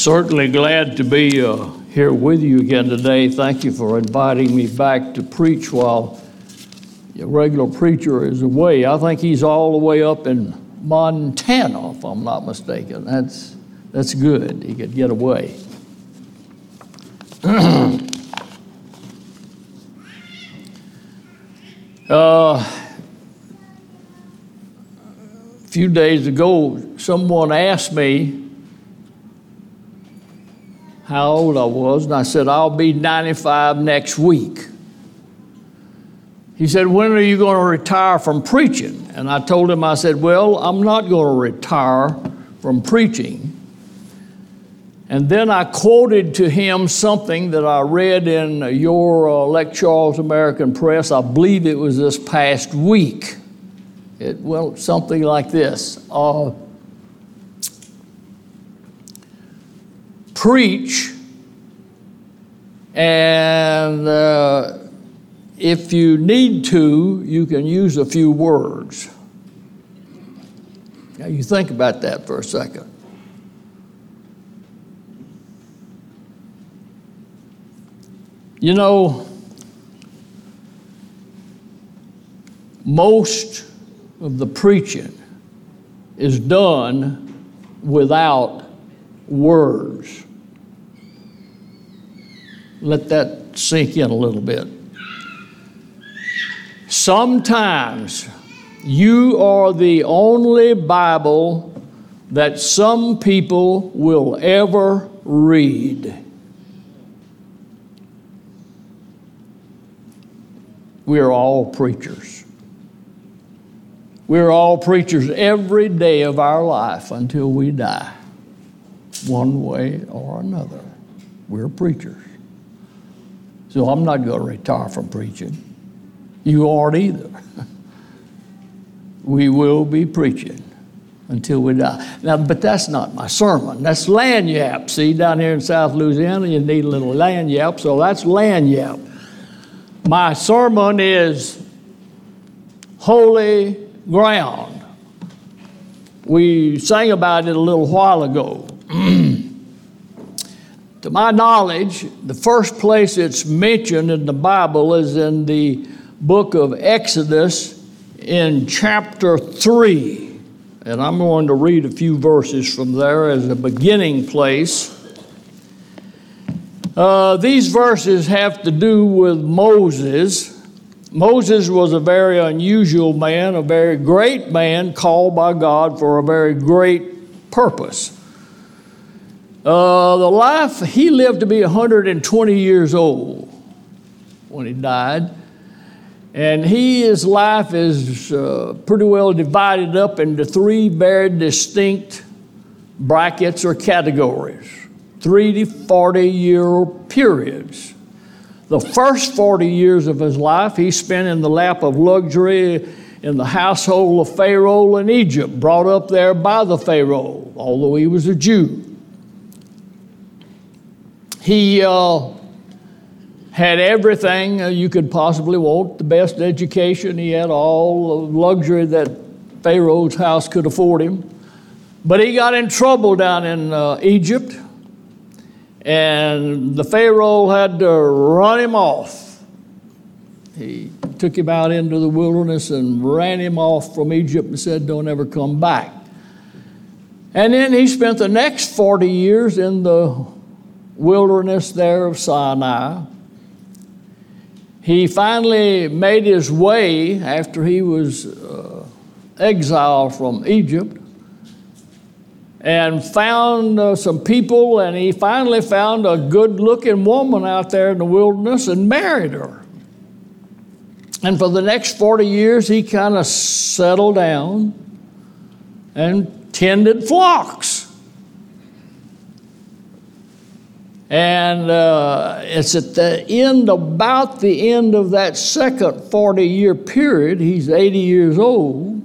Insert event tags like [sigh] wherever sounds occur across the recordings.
Certainly glad to be uh, here with you again today. Thank you for inviting me back to preach while a regular preacher is away. I think he's all the way up in Montana, if I'm not mistaken. That's, that's good. He could get away. [clears throat] uh, a few days ago, someone asked me how old I was, and I said, I'll be 95 next week. He said, When are you going to retire from preaching? And I told him, I said, Well, I'm not going to retire from preaching. And then I quoted to him something that I read in your uh, Lake Charles American Press. I believe it was this past week. It went something like this uh, Preach, and uh, if you need to, you can use a few words. Now, you think about that for a second. You know, most of the preaching is done without words. Let that sink in a little bit. Sometimes you are the only Bible that some people will ever read. We are all preachers. We're all preachers every day of our life until we die, one way or another. We're preachers. So I'm not going to retire from preaching. You aren't either. we will be preaching until we die. Now, but that's not my sermon. That's lagniappe. See, down here in South Louisiana, you need a little lagniappe, so that's lagniappe. My sermon is holy ground. We sang about it a little while ago. [clears throat] to my knowledge, the first place it's mentioned in the Bible is in the book of Exodus in chapter 3. And I'm going to read a few verses from there as a beginning place. Uh, these verses have to do with Moses Moses was a very unusual man, a very great man, called by God for a very great purpose. Uh, the life, he lived to be 120 years old when he died. And he, his life is uh, pretty well divided up into three very distinct brackets or categories, three to 40 year periods. The first 40 years of his life he spent in the lap of luxury in the household of Pharaoh in Egypt, brought up there by the Pharaoh, although he was a Jew. He uh, had everything you could possibly want the best education, he had all the luxury that Pharaoh's house could afford him. But he got in trouble down in uh, Egypt and the Pharaoh had to run him off. He took him out into the wilderness and ran him off from Egypt and said, Don't ever come back. And then he spent the next 40 years in the wilderness there of Sinai. He finally made his way after he was uh, exiled from Egypt and found uh, some people, and he finally found a good looking woman out there in the wilderness and married her. And for the next 40 years, he kind of settled down and tended flocks. And uh, it's at the end, about the end of that second 40 year period, he's 80 years old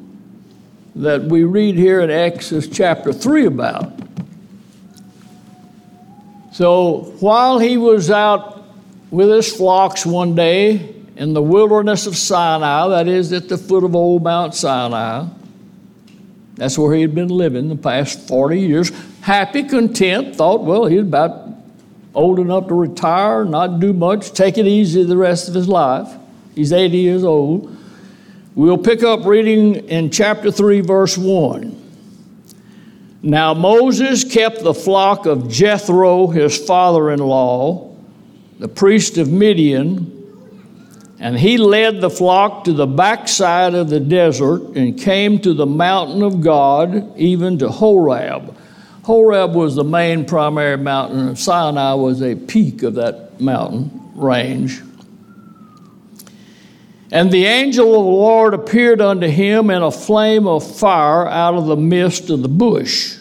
that we read here in Exodus chapter 3 about. So while he was out with his flocks one day in the wilderness of Sinai, that is at the foot of old Mount Sinai, That's where he had been living the past 40 years. Happy, content, thought, well, he's about old enough to retire, not do much, take it easy the rest of his life. He's 80 years old. We'll pick up reading in chapter 3, verse 1. Now Moses kept the flock of Jethro, his father in law, the priest of Midian, and he led the flock to the backside of the desert and came to the mountain of God, even to Horeb. Horeb was the main primary mountain, and Sinai was a peak of that mountain range. And the angel of the Lord appeared unto him in a flame of fire out of the midst of the bush.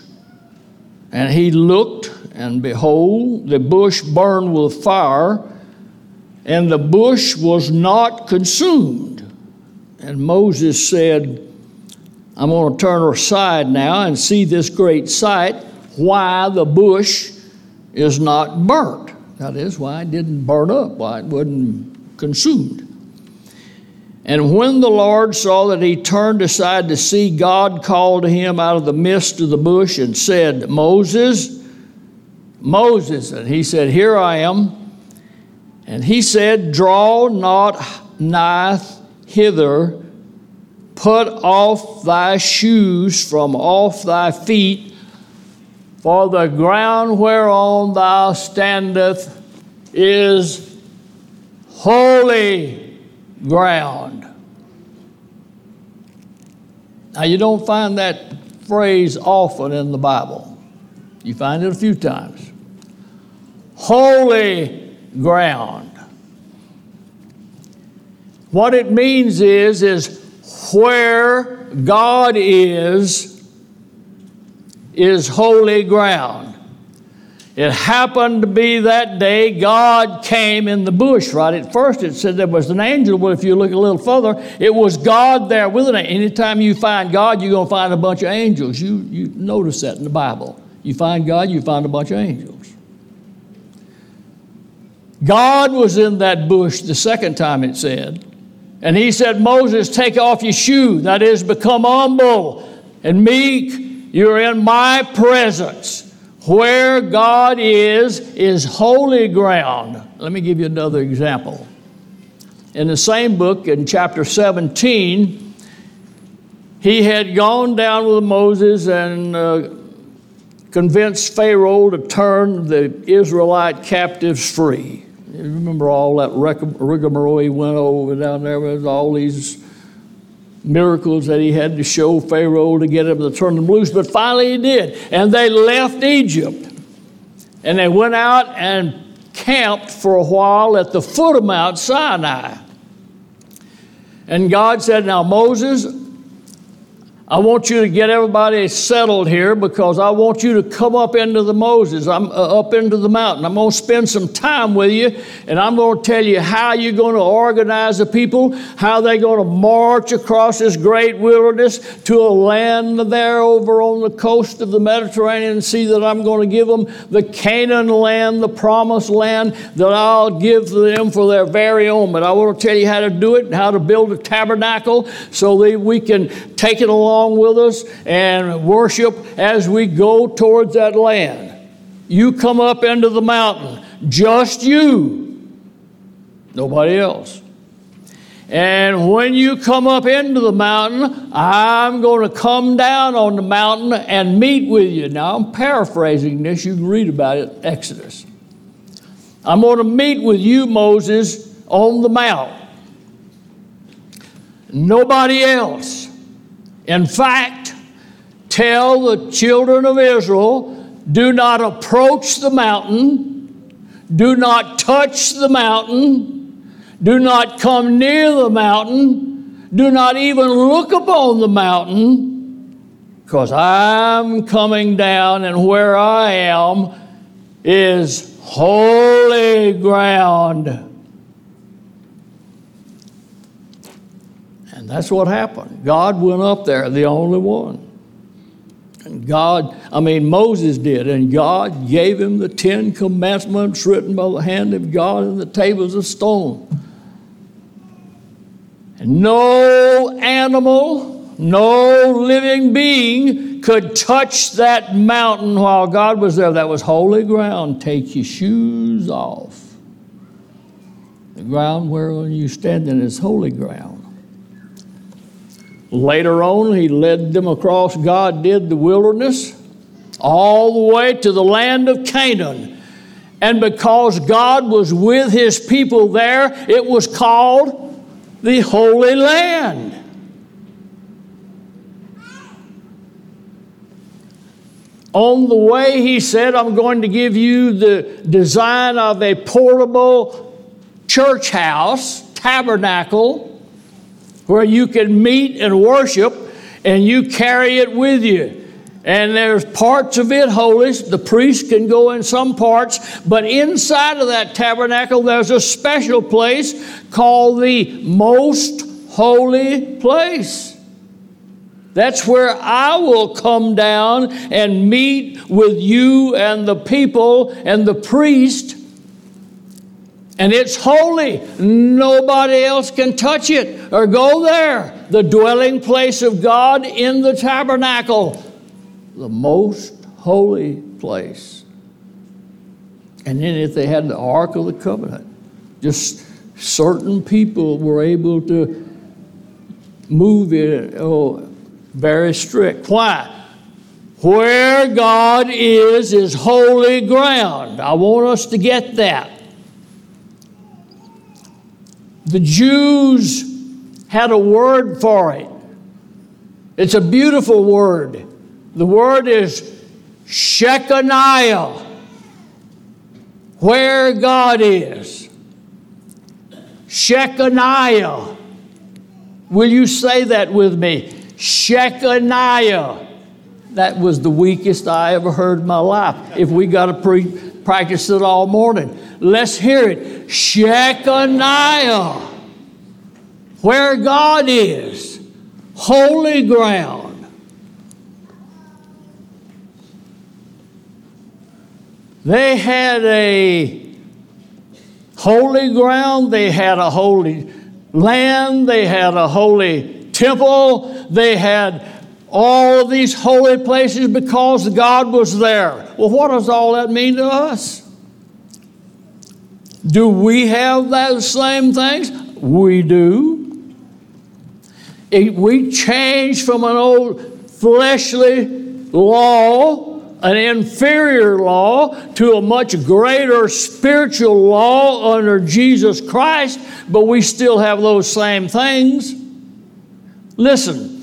And he looked, and behold, the bush burned with fire, and the bush was not consumed. And Moses said, I'm going to turn aside now and see this great sight, why the bush is not burnt. That is, why it didn't burn up, why it wasn't consumed. And when the Lord saw that he turned aside to see, God called to him out of the midst of the bush and said, Moses, Moses. And he said, Here I am. And he said, Draw not nigh hither, put off thy shoes from off thy feet, for the ground whereon thou standest is holy ground. Now, you don't find that phrase often in the Bible, you find it a few times. Holy ground. What it means is, is where God is, is holy ground. It happened to be that day God came in the bush, right? At first it said there was an angel, but if you look a little further, it was God there with it. Anytime you find God, you're going to find a bunch of angels. You, you notice that in the Bible. You find God, you find a bunch of angels. God was in that bush the second time it said, and he said, Moses, take off your shoe. That is, become humble and meek. You're in my presence. Where God is, is holy ground. Let me give you another example. In the same book, in chapter 17, he had gone down with Moses and uh, convinced Pharaoh to turn the Israelite captives free. You remember all that rigmarole he went over down there with all these miracles that he had to show Pharaoh to get him to turn them loose, but finally he did. And they left Egypt. And they went out and camped for a while at the foot of Mount Sinai. And God said, Now, Moses, I want you to get everybody settled here because I want you to come up into the Moses, I'm uh, up into the mountain. I'm going to spend some time with you, and I'm going to tell you how you're going to organize the people, how they're going to march across this great wilderness to a land there over on the coast of the Mediterranean Sea that I'm going to give them, the Canaan land, the promised land that I'll give to them for their very own. But I want to tell you how to do it and how to build a tabernacle so that we can take it along along with us and worship as we go towards that land. You come up into the mountain, just you, nobody else. And when you come up into the mountain, I'm going to come down on the mountain and meet with you. Now, I'm paraphrasing this. You can read about it, Exodus. I'm going to meet with you, Moses, on the mount. Nobody else. In fact, tell the children of Israel do not approach the mountain, do not touch the mountain, do not come near the mountain, do not even look upon the mountain, because I'm coming down, and where I am is holy ground. And that's what happened. God went up there, the only one. And God, I mean, Moses did, and God gave him the Ten Commandments written by the hand of God in the tables of stone. And no animal No living being could touch that mountain while God was there. That was holy ground. Take your shoes off. The ground whereon you stand in is holy ground. Later on, he led them across, God did, the wilderness, all the way to the land of Canaan. And because God was with his people there, it was called the Holy Land. On the way, he said, I'm going to give you the design of a portable church house, tabernacle, where you can meet and worship and you carry it with you. And there's parts of it holy. The priest can go in some parts, but inside of that tabernacle, there's a special place called the most holy place. That's where I will come down and meet with you and the people and the priest. And it's holy. Nobody else can touch it or go there. The dwelling place of God in the tabernacle, the most holy place. And then if they had the Ark of the Covenant, just certain people were able to move it. Oh, very strict. Why? Where God is, is holy ground. I want us to get that. The Jews had a word for it. It's a beautiful word. The word is Shekinah, where God is. Shekinah. Will you say that with me? Shekinah. That was the weakest I ever heard in my life. If we got to pre- practice it all morning, let's hear it. Shekinah. Where God is, holy ground. They had a holy ground, they had a holy land, they had a holy temple, they had all these holy places because God was there. Well, what does all that mean to us? Do we have those same things? We do. We change from an old fleshly law, an inferior law, to a much greater spiritual law under Jesus Christ, but we still have those same things. Listen,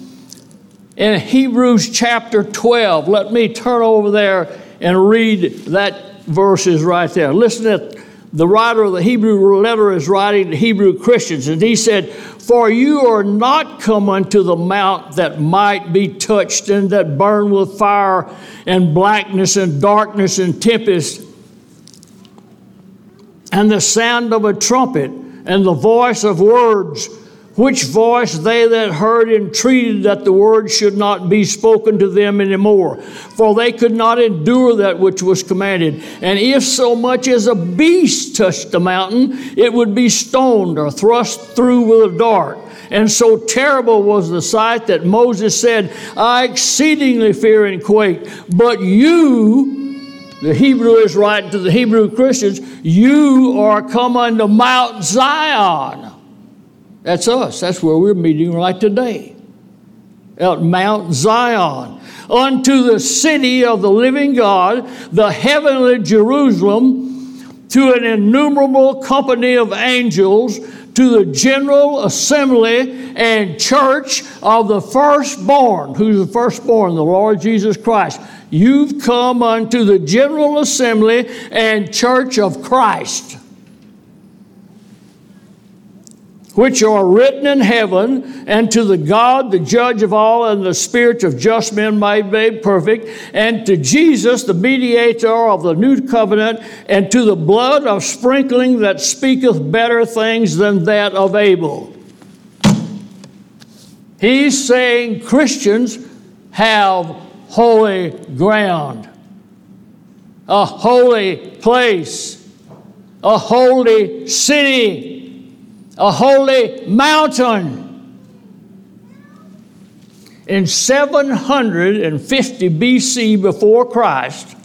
in Hebrews chapter 12, let me turn over there and read that verses right there. Listen that the writer of the Hebrew letter is writing to Hebrew Christians, and he said, For you are not come unto the mount that might be touched and that burn with fire and blackness and darkness and tempest, and the sound of a trumpet and the voice of words which voice they that heard entreated that the word should not be spoken to them any more, for they could not endure that which was commanded. And if so much as a beast touched the mountain, it would be stoned or thrust through with a dart. And so terrible was the sight that Moses said, I exceedingly fear and quake. But you, the Hebrew is writing to the Hebrew Christians, you are come unto Mount Zion that's us. That's where we're meeting right today. At Mount Zion. Unto the city of the living God, the heavenly Jerusalem, to an innumerable company of angels, to the general assembly and church of the firstborn. Who's the firstborn? The Lord Jesus Christ. You've come unto the general assembly and church of Christ which are written in heaven, and to the God, the judge of all, and the spirits of just men made perfect, and to Jesus, the mediator of the new covenant, and to the blood of sprinkling that speaketh better things than that of Abel. He's saying Christians have holy ground, a holy place, a holy city a holy mountain. in 750 BC before Christ,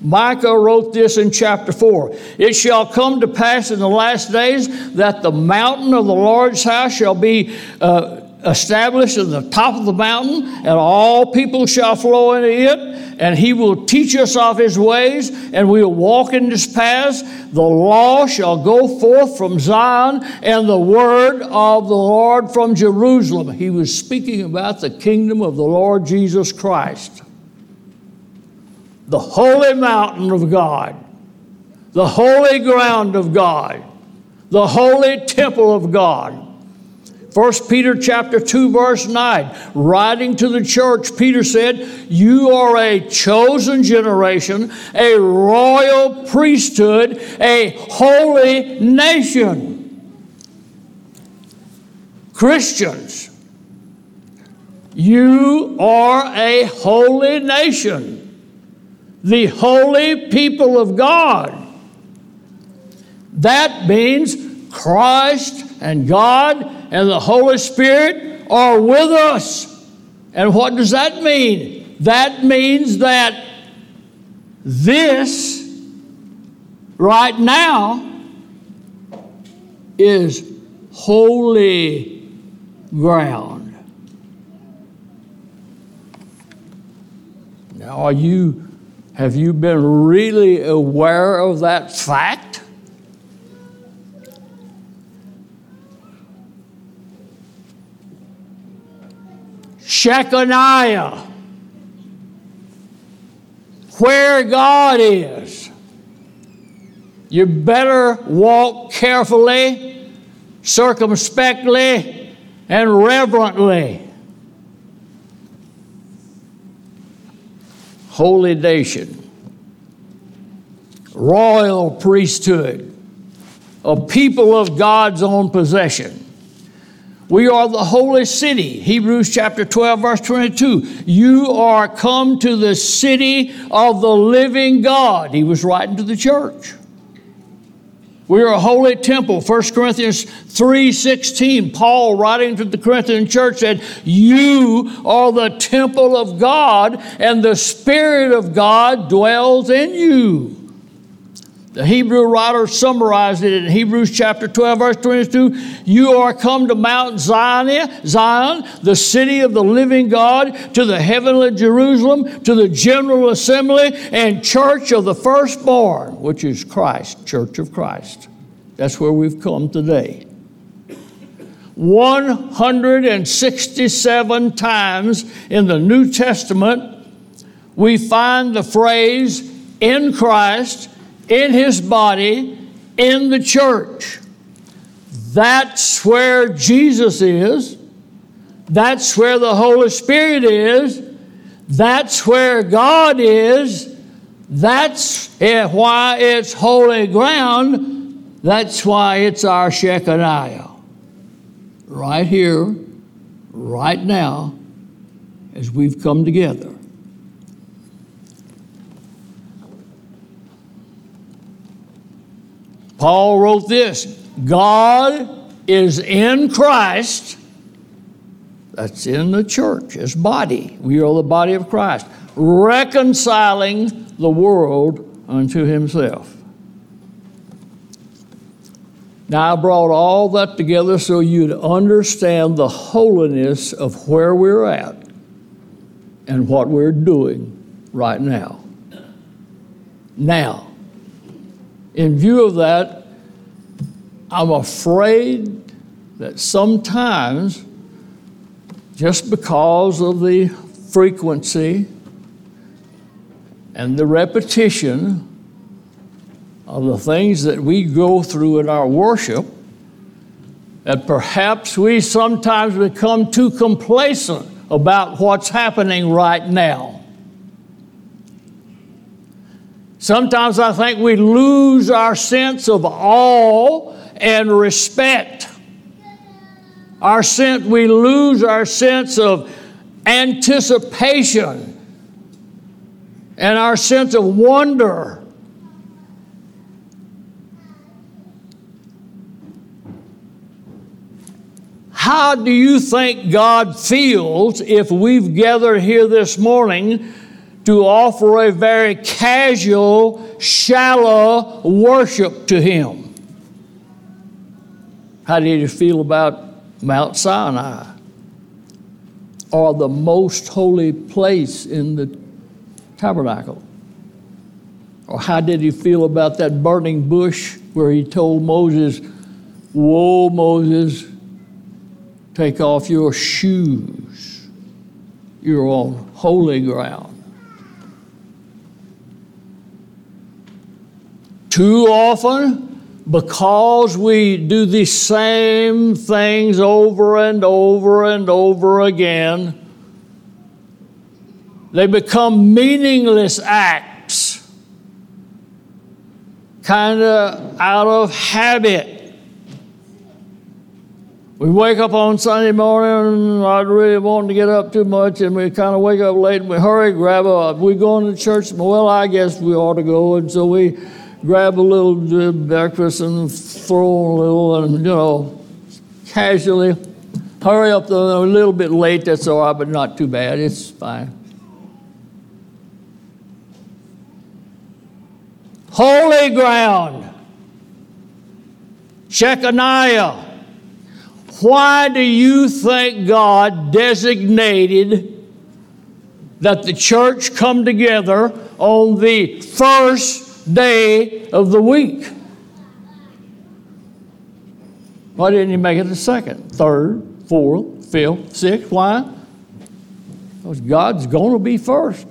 Micah wrote this in chapter 4 It shall come to pass in the last days that the mountain of the Lord's house shall be uh, established at the top of the mountain, and all people shall flow into it, and he will teach us of his ways, and we will walk in his paths. The law shall go forth from Zion, and the word of the Lord from Jerusalem. He was speaking about the kingdom of the Lord Jesus Christ the holy mountain of God, the holy ground of God, the holy temple of God. 1 Peter chapter 2 verse 9 writing to the church Peter said you are a chosen generation a royal priesthood a holy nation Christians you are a holy nation the holy people of God. That means Christ and God and the Holy Spirit are with us. And what does that mean? That means that this right now is holy ground. Now, are you have you been really aware of that fact? Shekinah, where God is. You better walk carefully, circumspectly, and reverently. holy nation, royal priesthood, a people of God's own possession. We are the holy city. Hebrews chapter 12, verse 22. You are come to the city of the living God. He was writing to the church. We are a holy temple. 1 Corinthians 3:16. Paul writing to the Corinthian church said, "You are the temple of God, and the spirit of God dwells in you." The Hebrew writer summarized it in Hebrews chapter 12, verse 22. You are come to Mount Zion, Zion, the city of the living God, to the heavenly Jerusalem, to the general assembly and church of the firstborn, which is Christ, church of Christ. That's where we've come today. 167 times in the New Testament, we find the phrase in Christ in his body in the church. That's where Jesus is. That's where the Holy Spirit is. That's where God is. That's eh, why it's holy ground. That's why it's our Shekinah. Right here, right now, as we've come together. Paul wrote this God is in Christ. That's in the church, his body. We are the body of Christ, reconciling the world unto himself. Now, I brought all that together so you'd understand the holiness of where we're at and what we're doing right now. Now, in view of that, I'm afraid that sometimes, just because of the frequency and the repetition of the things that we go through in our worship, that perhaps we sometimes become too complacent about what's happening right now. Sometimes I think we lose our sense of awe and respect. Our sense, we lose our sense of anticipation and our sense of wonder. How do you think God feels if we've gathered here this morning to offer a very casual, shallow worship to Him? How did you feel about Mount Sinai? Or the most holy place in the tabernacle? Or how did he feel about that burning bush where he told Moses, Whoa, Moses, take off your shoes. You're on holy ground. Too often, because we do the same things over and over and over again, they become meaningless acts, kind of out of habit. We wake up on Sunday morning, not really wanting to get up too much, and we kind of wake up late and we hurry, grab a, we going to church? Well, I guess we ought to go. And so we grab a little uh, breakfast and throw a little, and, you know, casually hurry up though, a little bit late, that's all right, but not too bad. It's fine. Holy ground. Shekinah why do you think God designated that the church come together on the first day of the week? Why didn't he make it the second, third, fourth, fifth, sixth? Why? Because God's going to be first.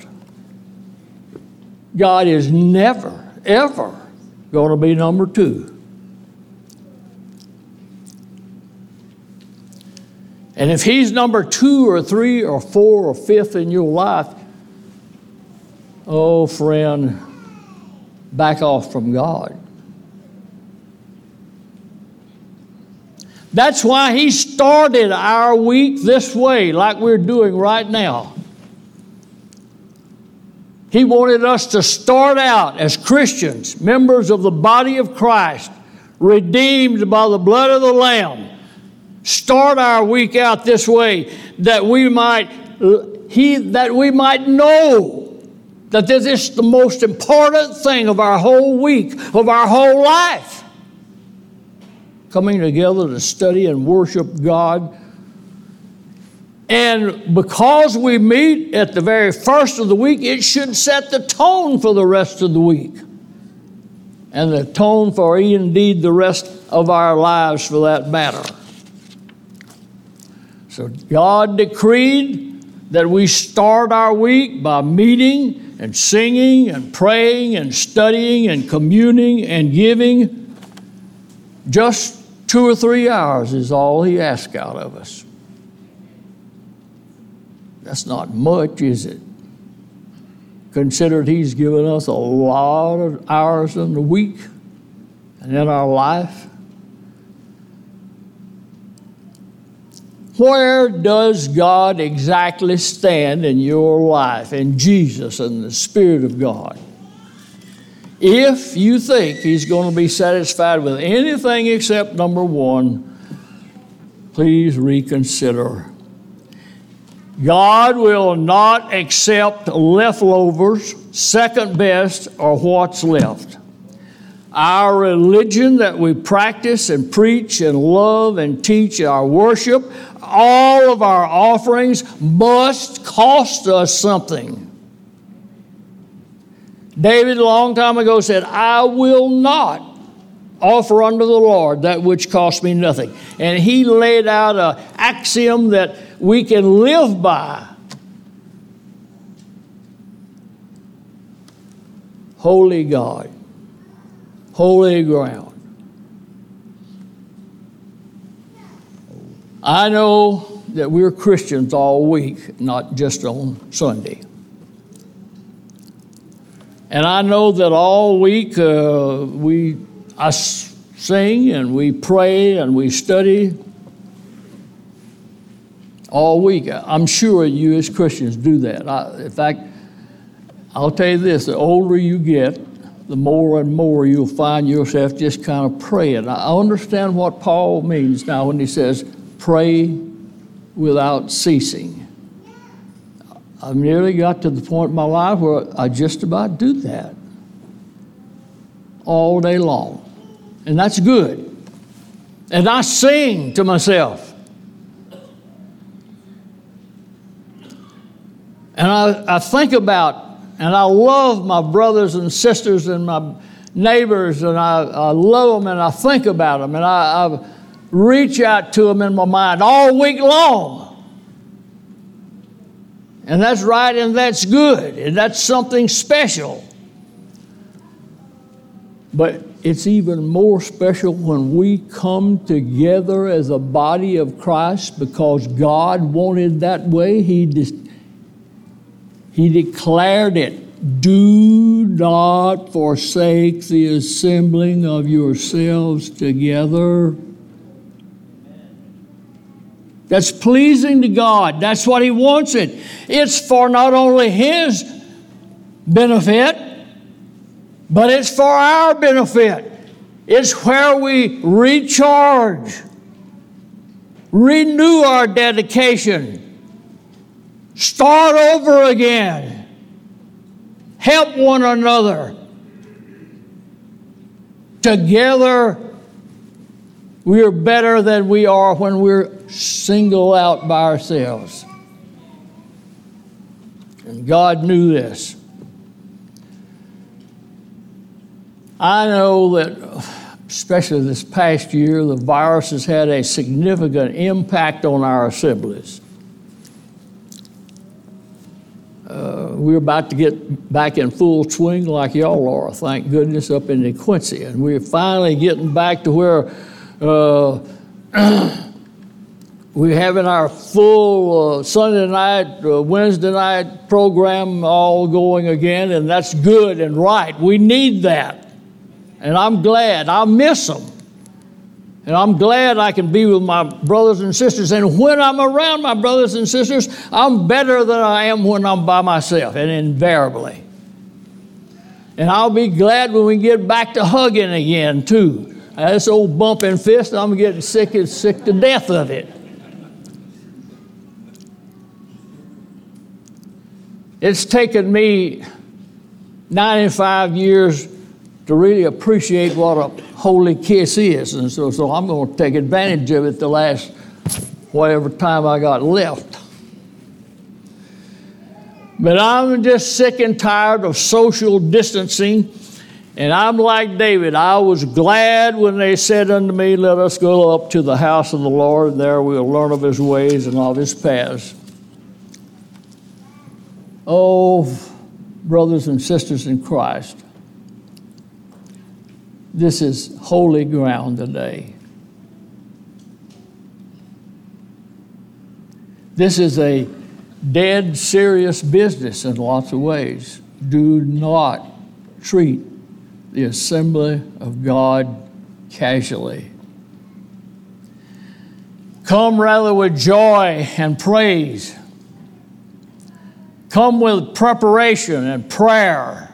God is never, ever going to be number two. And if he's number two or three or four or fifth in your life, oh, friend, back off from God. That's why he started our week this way, like we're doing right now. He wanted us to start out as Christians, members of the body of Christ, redeemed by the blood of the Lamb start our week out this way that we might he that we might know that this is the most important thing of our whole week of our whole life. Coming together to study and worship God. And because we meet at the very first of the week it should set the tone for the rest of the week. And the tone for indeed the rest of our lives for that matter. So God decreed that we start our week by meeting and singing and praying and studying and communing and giving. Just two or three hours is all He asks out of us. That's not much, is it? Considered He's given us a lot of hours in the week and in our life. Where does God exactly stand in your life, in Jesus and the Spirit of God? If you think He's going to be satisfied with anything except number one, please reconsider. God will not accept leftovers, second best, or what's left. Our religion that we practice and preach and love and teach, our worship, all of our offerings must cost us something. David, a long time ago, said, I will not offer unto the Lord that which cost me nothing. And he laid out an axiom that we can live by. Holy God holy ground. I know that we're Christians all week, not just on Sunday. And I know that all week uh, we I sing and we pray and we study all week. I'm sure you as Christians do that. I, in fact, I'll tell you this the older you get, the more and more you'll find yourself just kind of praying. I understand what Paul means now when he says, pray without ceasing. I've nearly got to the point in my life where I just about do that all day long. And that's good. And I sing to myself. And I, I think about, and I love my brothers and sisters and my neighbors, and I, I love them and I think about them, and I, I reach out to them in my mind all week long. And that's right and that's good, and that's something special. But it's even more special when we come together as a body of Christ because God wanted that way. He, he declared it. Do not forsake the assembling of yourselves together. That's pleasing to God. That's what He wants it. It's for not only His benefit, but it's for our benefit. It's where we recharge, renew our dedication, start over again, help one another. Together, we are better than we are when we're single out by ourselves. And God knew this. I know that, especially this past year, the virus has had a significant impact on our assemblies. Uh, we're about to get back in full swing like y'all are, thank goodness, up in the Quincy. And we're finally getting back to where uh, [clears throat] we're having our full uh, Sunday night, uh, Wednesday night program all going again, and that's good and right. We need that. And I'm glad. I miss them. And I'm glad I can be with my brothers and sisters. And when I'm around my brothers and sisters, I'm better than I am when I'm by myself, and invariably. And I'll be glad when we get back to hugging again, too. Uh, this old bumping fist, I'm getting sick and sick to death of it. It's taken me 95 years to really appreciate what a holy kiss is. And so, so I'm going to take advantage of it the last whatever time I got left. But I'm just sick and tired of social distancing. And I'm like David. I was glad when they said unto me, Let us go up to the house of the Lord, and there we'll learn of his ways and of his paths. Oh, brothers and sisters in Christ, this is holy ground today. This is a dead serious business in lots of ways. Do not treat the assembly of God casually. Come rather with joy and praise. Come with preparation and prayer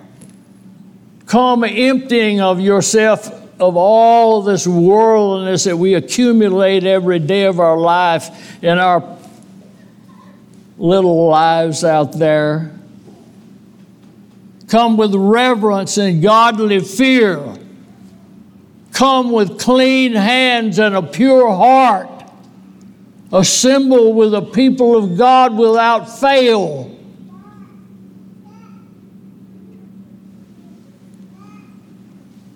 come emptying of yourself of all this worldliness that we accumulate every day of our life in our little lives out there. Come with reverence and godly fear. Come with clean hands and a pure heart. Assemble with the people of God without fail.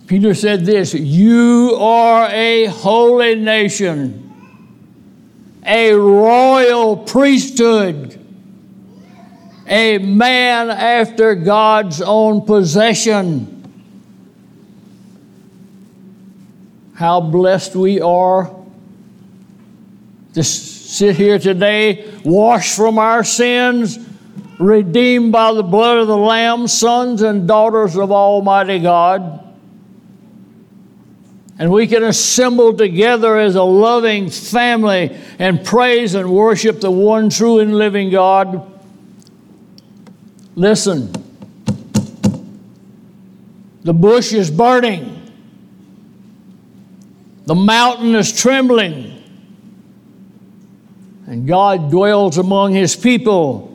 Peter said this You are a holy nation, a royal priesthood, a man after God's own possession. How blessed we are to sit here today, washed from our sins, redeemed by the blood of the Lamb, sons and daughters of Almighty God and we can assemble together as a loving family and praise and worship the one true and living God. Listen, the bush is burning, the mountain is trembling, and God dwells among his people.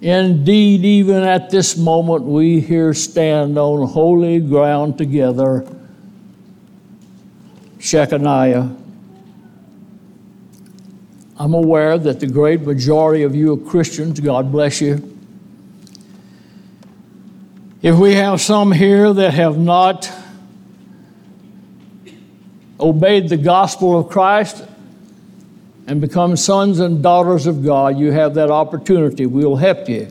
Indeed, even at this moment, we here stand on holy ground together. Shekinah. I'm aware that the great majority of you are Christians. God bless you. If we have some here that have not obeyed the gospel of Christ and become sons and daughters of God, you have that opportunity. We'll help you.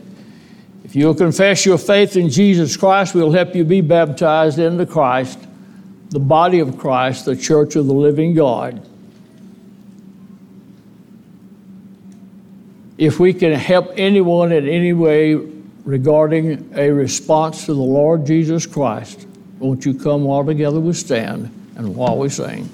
If you'll confess your faith in Jesus Christ, we'll help you be baptized into Christ, the body of Christ, the church of the living God. If we can help anyone in any way regarding a response to the Lord Jesus Christ, won't you come all together we stand and while we sing?